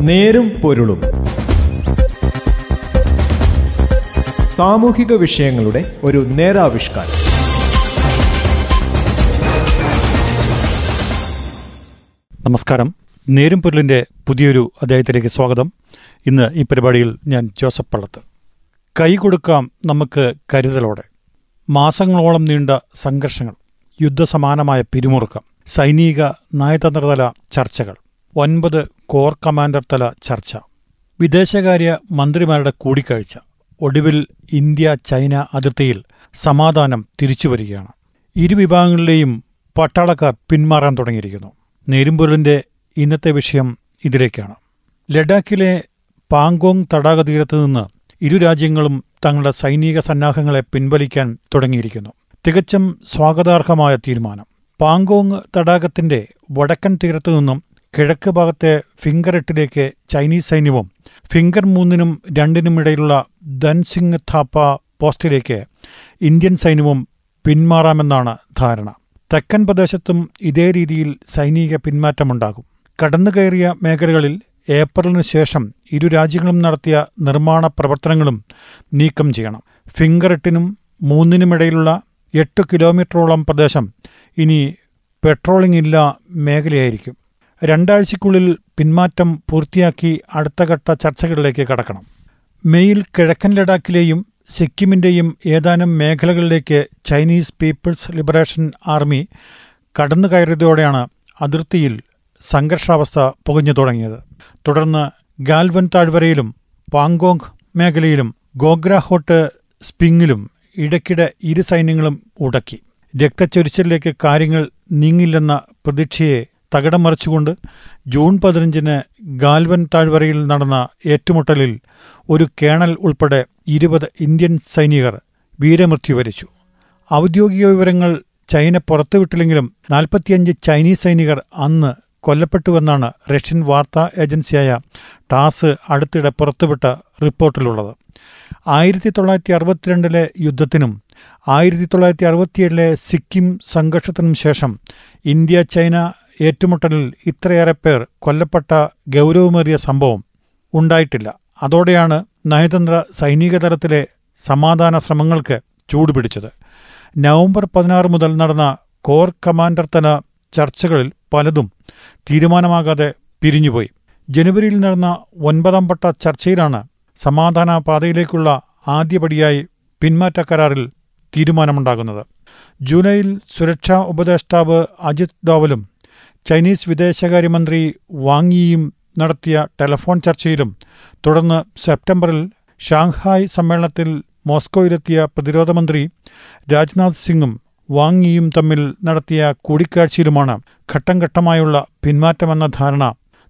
നേരും പൊരുളും. സാമൂഹിക വിഷയങ്ങളുടെ ഒരു നേരാവിഷ്കാരം. നമസ്കാരം. നേരും പൊരുളിന്റെ പുതിയൊരു അധ്യായത്തിലേക്ക് സ്വാഗതം. ഇന്ന് ഈ പരിപാടിയിൽ ഞാൻ ജോസഫ് പള്ളത്ത്. കൈ കൊടുക്കാം നമുക്ക് കരുതലോടെ. മാസങ്ങളോളം നീണ്ട സംഘർഷങ്ങൾ യുദ്ധസമാനമായ പിരിമുറുക്കം സൈനിക നയതന്ത്രതല ചർച്ചകൾ ഒൻപത് കോർ കമാൻഡർ തല ചർച്ച. വിദേശകാര്യ മന്ത്രിമാരുടെ കൂടിക്കാഴ്ച. ഒടുവിൽ ഇന്ത്യ ചൈന അതിർത്തിയിൽ സമാധാനം തിരിച്ചുവരികയാണ്. ഇരു വിഭാഗങ്ങളിലെയും പട്ടാളക്കാർ പിന്മാറാൻ തുടങ്ങിയിരിക്കുന്നു. നേരുംപൊരുളിന്റെ ഇന്നത്തെ വിഷയം ഇതിലേക്കാണ്. ലഡാക്കിലെ പാങ്കോങ് തടാക തീരത്ത് നിന്ന് ഇരു രാജ്യങ്ങളും തങ്ങളുടെ സൈനിക സന്നാഹങ്ങളെ പിൻവലിക്കാൻ തുടങ്ങിയിരിക്കുന്നു. തികച്ചും സ്വാഗതാർഹമായ തീരുമാനം. പാങ്കോങ് തടാകത്തിന്റെ വടക്കൻ തീരത്തു നിന്നും കിഴക്ക് ഭാഗത്തെ ഫിംഗർ എട്ടിലേക്ക് ചൈനീസ് സൈന്യവും ഫിംഗർ മൂന്നിനും രണ്ടിനുമിടയിലുള്ള ധൻസിംഗ് ഥാപ്പ പോസ്റ്റിലേക്ക് ഇന്ത്യൻ സൈന്യവും പിന്മാറാമെന്നാണ് ധാരണ. തെക്കൻ പ്രദേശത്തും ഇതേ രീതിയിൽ സൈനിക പിന്മാറ്റമുണ്ടാകും. കടന്നുകയറിയ മേഖലകളിൽ ഏപ്രിലിന് ശേഷം ഇരു രാജ്യങ്ങളും നടത്തിയ നിർമ്മാണ പ്രവർത്തനങ്ങളും നീക്കം ചെയ്യണം. ഫിംഗർ എട്ടിനും മൂന്നിനുമിടയിലുള്ള എട്ട് കിലോമീറ്ററോളം പ്രദേശം ഇനി പെട്രോളിംഗ് ഇല്ല മേഖലയായിരിക്കും. രണ്ടാഴ്ചയ്ക്കുള്ളിൽ പിന്മാറ്റം പൂർത്തിയാക്കി അടുത്ത ഘട്ട ചർച്ചകളിലേക്ക് കടക്കണം. മെയിൽ കിഴക്കൻ ലഡാക്കിലെയും സിക്കിമിന്റെയും ഏതാനും മേഖലകളിലേക്ക് ചൈനീസ് പീപ്പിൾസ് ലിബറേഷൻ ആർമി കടന്നുകയറിയതോടെയാണ് അതിർത്തിയിൽ സംഘർഷാവസ്ഥ പുകഞ്ഞു തുടങ്ങിയത്. തുടർന്ന് ഗാൽവൻ താഴ്വരയിലും പാങ്കോങ് മേഖലയിലും ഗോഗ്രാഹോട്ട് സ്പിങ്ങിലും ഇടയ്ക്കിടെ ഇരു സൈന്യങ്ങളും ഉടക്കി. രക്തച്ചൊരിച്ചിലേക്ക് കാര്യങ്ങൾ നീങ്ങില്ലെന്ന പ്രതീക്ഷയെ തകിടം മറിച്ചുകൊണ്ട് ജൂൺ പതിനഞ്ചിന് ഗാൽവൻ താഴ്വരയിൽ നടന്ന ഏറ്റുമുട്ടലിൽ ഒരു കേണൽ ഉൾപ്പെടെ ഇരുപത് ഇന്ത്യൻ സൈനികർ വീരമൃത്യു വരിച്ചു. ഔദ്യോഗിക വിവരങ്ങൾ ചൈന പുറത്തുവിട്ടില്ലെങ്കിലും നാൽപ്പത്തിയഞ്ച് ചൈനീസ് സൈനികർ അന്ന് കൊല്ലപ്പെട്ടുവെന്നാണ് റഷ്യൻ വാർത്താ ഏജൻസിയായ ടാസ് അടുത്തിടെ പുറത്തുവിട്ട റിപ്പോർട്ടിലുള്ളത്. ആയിരത്തി തൊള്ളായിരത്തി അറുപത്തിരണ്ടിലെ യുദ്ധത്തിനും ആയിരത്തി തൊള്ളായിരത്തി അറുപത്തിയേഴിലെ സിക്കിം സംഘർഷത്തിനും ശേഷം ഇന്ത്യ ചൈന ഏറ്റുമുട്ടലിൽ ഇത്രയേറെ പേർ കൊല്ലപ്പെട്ട ഗൗരവമേറിയ സംഭവം ഉണ്ടായിട്ടില്ല. അതോടെയാണ് നയതന്ത്ര സൈനിക തലത്തിലെ സമാധാന ശ്രമങ്ങൾക്ക് ചൂടുപിടിച്ചത് നവംബർ പതിനാറ് മുതൽ നടന്ന കോർ കമാൻഡർ തല ചർച്ചകളിൽ പലതും തീരുമാനമാകാതെ പിരിഞ്ഞുപോയി. ജനുവരിയിൽ നടന്ന ഒൻപതാം പട്ട ചർച്ചയിലാണ് സമാധാന പാതയിലേക്കുള്ള ആദ്യപടിയായി പിന്മാറ്റ കരാറിൽ തീരുമാനമുണ്ടാകുന്നത്. ജൂലൈയിൽ സുരക്ഷാ ഉപദേഷ്ടാവ് അജിത് ഡോവലും ചൈനീസ് വിദേശകാര്യമന്ത്രി വാങ്ങിയും നടത്തിയ ടെലഫോൺ ചർച്ചയിലും തുടർന്ന് സെപ്റ്റംബറിൽ ഷാങ്ഹായ് സമ്മേളനത്തിൽ മോസ്കോയിലെത്തിയ പ്രതിരോധ മന്ത്രി രാജ്നാഥ് സിംഗും വാങ്ങിയും തമ്മിൽ നടത്തിയ കൂടിക്കാഴ്ചയിലുമാണ് ഘട്ടം ഘട്ടമായുള്ള പിന്മാറ്റമെന്ന ധാരണ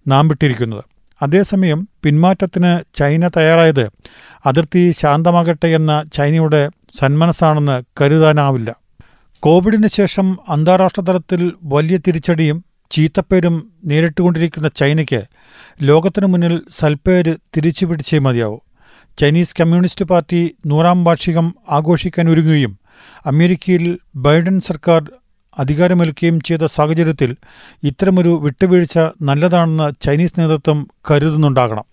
നാം വിട്ടിരിക്കുന്നത്. അതേസമയം പിന്മാറ്റത്തിന് ചൈന തയ്യാറായത് അതിർത്തി ശാന്തമാകട്ടെ എന്ന ചൈനയുടെ സന്മനസ്സാണെന്ന് കരുതാനാവില്ല. കോവിഡിന് ശേഷം അന്താരാഷ്ട്ര തലത്തിൽ വലിയ തിരിച്ചടിയും ചീത്തപ്പേരും നേരിട്ടുകൊണ്ടിരിക്കുന്ന ചൈനയ്ക്ക് ലോകത്തിനു മുന്നിൽ സൽപ്പേര് തിരിച്ചുപിടിച്ചേ മതിയാവൂ. ചൈനീസ് കമ്മ്യൂണിസ്റ്റ് പാർട്ടി നൂറാം വാർഷികം ആഘോഷിക്കാൻ ഒരുങ്ങുകയും അമേരിക്കയിൽ ബൈഡൻ സർക്കാർ അധികാരമേൽക്കുകയും ചെയ്ത സാഹചര്യത്തിൽ ഇത്തരമൊരു വിട്ടുവീഴ്ച നല്ലതാണെന്ന് ചൈനീസ് നേതൃത്വം കരുതുന്നുണ്ടാകണം.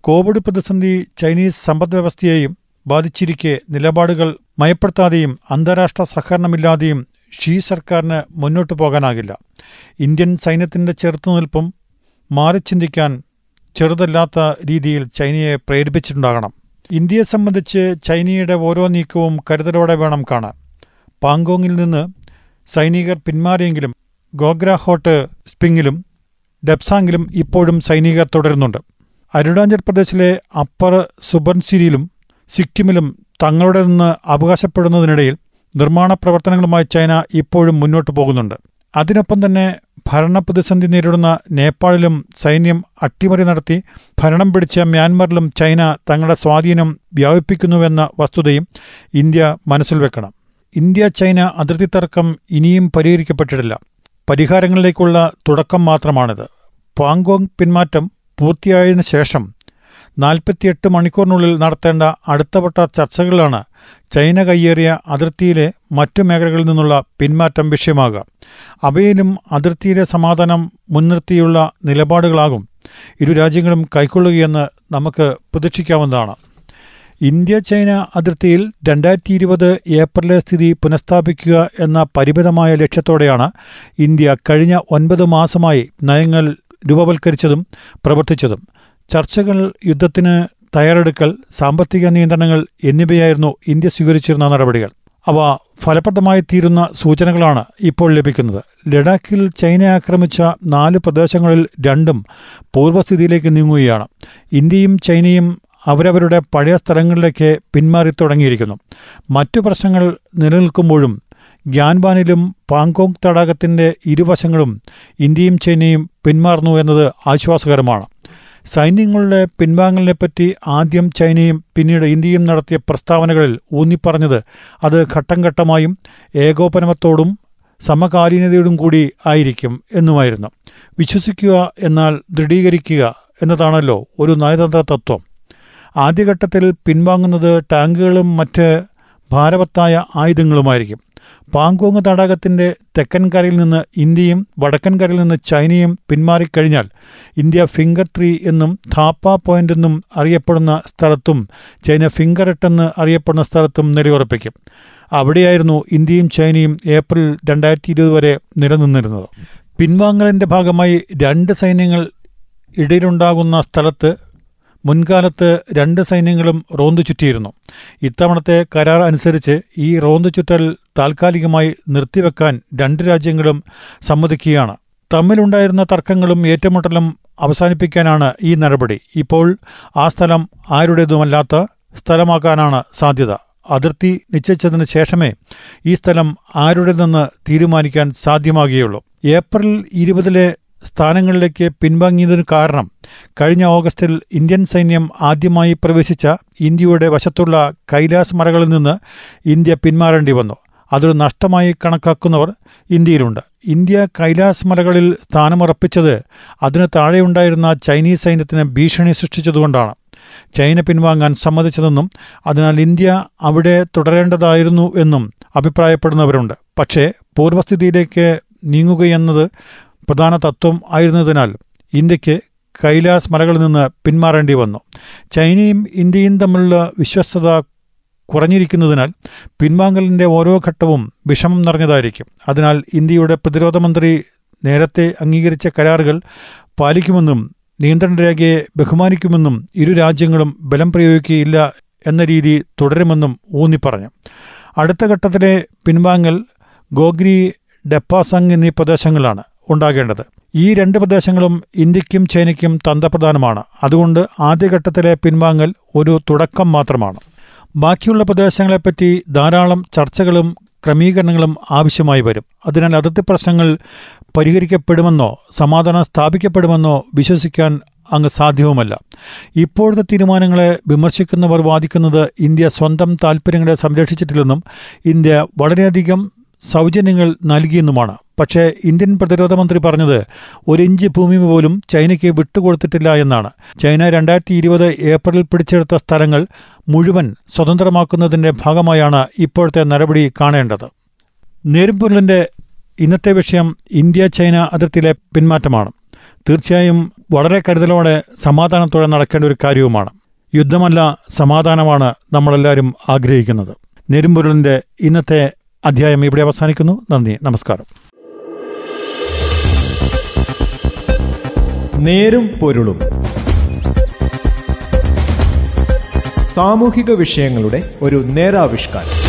കോവിഡ് പ്രതിസന്ധി ചൈനീസ് സമ്പദ്വ്യവസ്ഥയെയും ബാധിച്ചിരിക്കെ നിലപാടുകൾ മയപ്പെടുത്താതെയും അന്താരാഷ്ട്ര സഹകരണമില്ലാതെയും ഷീ സർക്കാരിന് മുന്നോട്ട് പോകാനാകില്ല. ഇന്ത്യൻ സൈന്യത്തിന്റെ ചെറുത്തുനിൽപ്പും മാറിച്ചിന്തിക്കാൻ ചെറുതല്ലാത്ത രീതിയിൽ ചൈനയെ പ്രേരിപ്പിച്ചിട്ടുണ്ടാകണം. ഇന്ത്യയെ സംബന്ധിച്ച് ചൈനയുടെ ഓരോ നീക്കവും കരുതലോടെ വേണം കാണാൻ. പാങ്കോങ്ങിൽ നിന്ന് സൈനികർ പിന്മാറിയെങ്കിലും ഗോഗ്രാഹോട്ട് സ്പിങ്ങിലും ഡെപ്സാങ്ങിലും ഇപ്പോഴും സൈനികർ തുടരുന്നുണ്ട്. അരുണാചൽ പ്രദേശിലെ അപ്പർ സുബൻസിരിയിലും സിക്കിമിലും തങ്ങളുടെ നിന്ന് അവകാശപ്പെടുന്നതിനിടയിൽ നിർമ്മാണ പ്രവർത്തനങ്ങളുമായി ചൈന ഇപ്പോഴും മുന്നോട്ടു പോകുന്നുണ്ട്. അതിനൊപ്പം തന്നെ ഭരണ പ്രതിസന്ധി നേരിടുന്ന നേപ്പാളിലും സൈന്യം അട്ടിമറി നടത്തി ഭരണം പിടിച്ച മ്യാൻമറിലും ചൈന തങ്ങളുടെ സ്വാധീനം വ്യാപിപ്പിക്കുന്നുവെന്ന വസ്തുതയും ഇന്ത്യ മനസ്സിൽ വെക്കണം. ഇന്ത്യ ചൈന അതിർത്തി തർക്കം ഇനിയും പരിഹരിക്കപ്പെട്ടിട്ടില്ല. പരിഹാരങ്ങളിലേക്കുള്ള തുടക്കം മാത്രമാണിത്. പാങ്കോങ് പിന്മാറ്റം പൂർത്തിയായതിനു ശേഷം നാൽപ്പത്തിയെട്ട് മണിക്കൂറിനുള്ളിൽ നടത്തേണ്ട അടുത്തവട്ട ചർച്ചകളിലാണ് ചൈന കയ്യേറിയ അതിർത്തിയിലെ മറ്റു മേഖലകളിൽ നിന്നുള്ള പിന്മാറ്റം വിഷയമാകാം. അവയിലും അതിർത്തിയിലെ സമാധാനം മുൻനിർത്തിയുള്ള നിലപാടുകളാകും ഇരു രാജ്യങ്ങളും കൈക്കൊള്ളുകയെന്ന് നമുക്ക് പ്രതീക്ഷിക്കാവുന്നതാണ്. ഇന്ത്യ ചൈന അതിർത്തിയിൽ രണ്ടായിരത്തി ഇരുപത് ഏപ്രിലെ സ്ഥിതി പുനഃസ്ഥാപിക്കുക എന്ന പരിമിതമായ ലക്ഷ്യത്തോടെയാണ് ഇന്ത്യ കഴിഞ്ഞ ഒൻപത് മാസമായി നയങ്ങൾ രൂപവൽക്കരിച്ചതും പ്രവർത്തിച്ചതും. ചർച്ചകൾ യുദ്ധത്തിന് തയ്യാറെടുക്കൽ സാമ്പത്തിക നിയന്ത്രണങ്ങൾ എന്നിവയായിരുന്നു ഇന്ത്യ സ്വീകരിച്ചിരുന്ന നടപടികൾ. അവ ഫലപ്രദമായി തീരുന്ന സൂചനകളാണ് ഇപ്പോൾ ലഭിക്കുന്നത്. ലഡാക്കിൽ ചൈന ആക്രമിച്ച നാല് പ്രദേശങ്ങളിൽ രണ്ടും പൂർവസ്ഥിതിയിലേക്ക് നീങ്ങുകയാണ്. ഇന്ത്യയും ചൈനയും അവരവരുടെ പഴയ സ്ഥലങ്ങളിലേക്ക് പിന്മാറി തുടങ്ങിയിരിക്കുന്നു. മറ്റു പ്രശ്നങ്ങൾ നിലനിൽക്കുമ്പോഴും ഗ്യാൻബാനിലും പാങ്കോങ് തടാകത്തിന്റെ ഇരുവശങ്ങളും ഇന്ത്യയും ചൈനയും പിന്മാറുന്നു എന്നത് ആശ്വാസകരമാണ്. സൈന്യങ്ങളുടെ പിൻവാങ്ങലിനെപ്പറ്റി ആദ്യം ചൈനയും പിന്നീട് ഇന്ത്യയും നടത്തിയ പ്രസ്താവനകളിൽ ഊന്നിപ്പറഞ്ഞത് അത് ഘട്ടം ഘട്ടമായും ഏകോപനമത്തോടും സമകാലീനതയോടും കൂടി ആയിരിക്കും എന്നുമായിരുന്നു. വിശ്വസിക്കുക എന്നാൽ ദൃഢീകരിക്കുക എന്നതാണല്ലോ ഒരു നയതന്ത്ര തത്വം. ആദ്യഘട്ടത്തിൽ പിൻവാങ്ങുന്നത് ടാങ്കുകളും മറ്റ് ഭാരവത്തായ ആയുധങ്ങളുമായിരിക്കും. പാങ്കോങ് തടാകത്തിന്റെ തെക്കൻ കരയിൽ നിന്ന് ഇന്ത്യയും വടക്കൻ കരയിൽ നിന്ന് ചൈനയും പിന്മാറിക്കഴിഞ്ഞാൽ ഇന്ത്യ ഫിംഗർ ത്രീ എന്നും ഥാപ്പ പോയിന്റ് എന്നും അറിയപ്പെടുന്ന സ്ഥലത്തും ചൈന ഫിംഗർ എട്ട് എന്ന് അറിയപ്പെടുന്ന സ്ഥലത്തും നിലയുറപ്പിക്കും. അവിടെയായിരുന്നു ഇന്ത്യയും ചൈനയും ഏപ്രിൽ രണ്ടായിരത്തി ഇരുപത് വരെ നിലനിന്നിരുന്നത്. പിൻവാങ്ങലിന്റെ ഭാഗമായി രണ്ട് സൈന്യങ്ങൾ ഇടയിലുണ്ടാകുന്ന സ്ഥലത്ത് മുൻകാലത്ത് രണ്ട് സൈന്യങ്ങളും റോന്തു ചുറ്റിയിരുന്നു. ഇത്തവണത്തെ കരാർ അനുസരിച്ച് ഈ റോന്തു ചുറ്റൽ താൽക്കാലികമായി നിർത്തിവെക്കാൻ രണ്ട് രാജ്യങ്ങളും സമ്മതിക്കുകയാണ്. തമ്മിലുണ്ടായിരുന്ന തർക്കങ്ങളും ഏറ്റുമുട്ടലും അവസാനിപ്പിക്കാനാണ് ഈ നടപടി. ഇപ്പോൾ ആ സ്ഥലം ആരുടേതുമല്ലാത്ത സ്ഥലമാക്കാനാണ് സാധ്യത. അതിർത്തി നിശ്ചയിച്ചതിന് ശേഷമേ ഈ സ്ഥലം ആരുടേതെന്ന് തീരുമാനിക്കാൻ സാധ്യമാകുകയുള്ളൂ. ഏപ്രിൽ ഇരുപതിലെ സ്ഥാനങ്ങളിലേക്ക് പിൻവാങ്ങിയതിന് കാരണം കഴിഞ്ഞ ഓഗസ്റ്റിൽ ഇന്ത്യൻ സൈന്യം ആദ്യമായി പ്രവേശിച്ച ഇന്ത്യയുടെ വശത്തുള്ള കൈലാസ് മലകളിൽ നിന്ന് ഇന്ത്യ പിന്മാറേണ്ടി വന്നു. അതൊരു നഷ്ടമായി കണക്കാക്കുന്നവർ ഇന്ത്യയിലുണ്ട്. ഇന്ത്യ കൈലാസ് മലകളിൽ സ്ഥാനമുറപ്പിച്ചത് അതിന് താഴെയുണ്ടായിരുന്ന ചൈനീസ് സൈന്യത്തിന് ഭീഷണി സൃഷ്ടിച്ചതുകൊണ്ടാണ്. ചൈന പിൻവാങ്ങാൻ സമ്മതിച്ചതെന്നും അതിനാൽ ഇന്ത്യ അവിടെ തുടരേണ്ടതായിരുന്നു എന്നും അഭിപ്രായപ്പെടുന്നവരുണ്ട്. പക്ഷേ പൂർവസ്ഥിതിയിലേക്ക് നീങ്ങുകയെന്നത് പ്രധാന തത്വം ആയിരുന്നതിനാൽ ഇന്ത്യയ്ക്ക് കൈലാസ് മലകളിൽ നിന്ന് പിന്മാറേണ്ടി വന്നു. ചൈനയും ഇന്ത്യയും തമ്മിലുള്ള വിശ്വസ്തത കുറഞ്ഞിരിക്കുന്നതിനാൽ പിൻവാങ്ങലിന്റെ ഓരോ ഘട്ടവും വിഷമം നിറഞ്ഞതായിരിക്കും. അതിനാൽ ഇന്ത്യയുടെ പ്രതിരോധ മന്ത്രി നേരത്തെ അംഗീകരിച്ച കരാറുകൾ പാലിക്കുമെന്നും നിയന്ത്രണ രേഖയെ ബഹുമാനിക്കുമെന്നും ഇരു രാജ്യങ്ങളും ബലം പ്രയോഗിക്കുകയില്ല എന്ന രീതി തുടരുമെന്നും ഊന്നിപ്പറഞ്ഞു അടുത്ത ഘട്ടത്തിലെ പിൻവാങ്ങൽ ഗോഗ്രി ഡെപ്പാസങ് എന്നീ പ്രദേശങ്ങളാണ് ഉണ്ടാകേണ്ടത്. ഈ രണ്ട് പ്രദേശങ്ങളും ഇന്ത്യക്കും ചൈനയ്ക്കും തന്ത്രപ്രധാനമാണ്. അതുകൊണ്ട് ആദ്യഘട്ടത്തിലെ പിൻവാങ്ങൽ ഒരു തുടക്കം മാത്രമാണ്. ബാക്കിയുള്ള പ്രദേശങ്ങളെപ്പറ്റി ധാരാളം ചർച്ചകളും ക്രമീകരണങ്ങളും ആവശ്യമായി വരും. അതിനാൽ അതിർത്തി പ്രശ്നങ്ങൾ പരിഹരിക്കപ്പെടുമെന്നോ സമാധാനം സ്ഥാപിക്കപ്പെടുമെന്നോ വിശ്വസിക്കാൻ അങ്ങ് സാധ്യവുമല്ല. ഇപ്പോഴത്തെ തീരുമാനങ്ങളെ വിമർശിക്കുന്നവർ വാദിക്കുന്നത് ഇന്ത്യ സ്വന്തം താൽപ്പര്യങ്ങളെ സംരക്ഷിച്ചിട്ടില്ലെന്നും ഇന്ത്യ വളരെയധികം സൗജന്യങ്ങൾ നൽകിയെന്നുമാണ്. പക്ഷേ ഇന്ത്യൻ പ്രതിരോധ മന്ത്രി പറഞ്ഞത് ഒരിഞ്ച് ഭൂമി പോലും ചൈനയ്ക്ക് വിട്ടുകൊടുത്തിട്ടില്ല എന്നാണ്. ചൈന രണ്ടായിരത്തി ഇരുപത് ഏപ്രിലിൽ പിടിച്ചെടുത്ത സ്ഥലങ്ങൾ മുഴുവൻ സ്വതന്ത്രമാക്കുന്നതിന്റെ ഭാഗമായാണ് ഇപ്പോഴത്തെ നടപടി കാണേണ്ടത്. നേരുംപൊരുളിന്റെ ഇന്നത്തെ വിഷയം ഇന്ത്യ ചൈന അതിർത്തിയിലെ പിന്മാറ്റമാണ്. തീർച്ചയായും വളരെ കരുതലോടെ സമാധാനത്തോടെ നടക്കേണ്ട ഒരു കാര്യവുമാണ്. യുദ്ധമല്ല സമാധാനമാണ് നമ്മളെല്ലാവരും ആഗ്രഹിക്കുന്നത്. നെരുമ്പൊരുളിന്റെ ഇന്നത്തെ അധ്യായം ഇവിടെ അവസാനിക്കുന്നു. നന്ദി. നമസ്കാരം. നേരും പൊരുളും. സാമൂഹിക വിഷയങ്ങളുടെ ഒരു നേരാവിഷ്കാരം.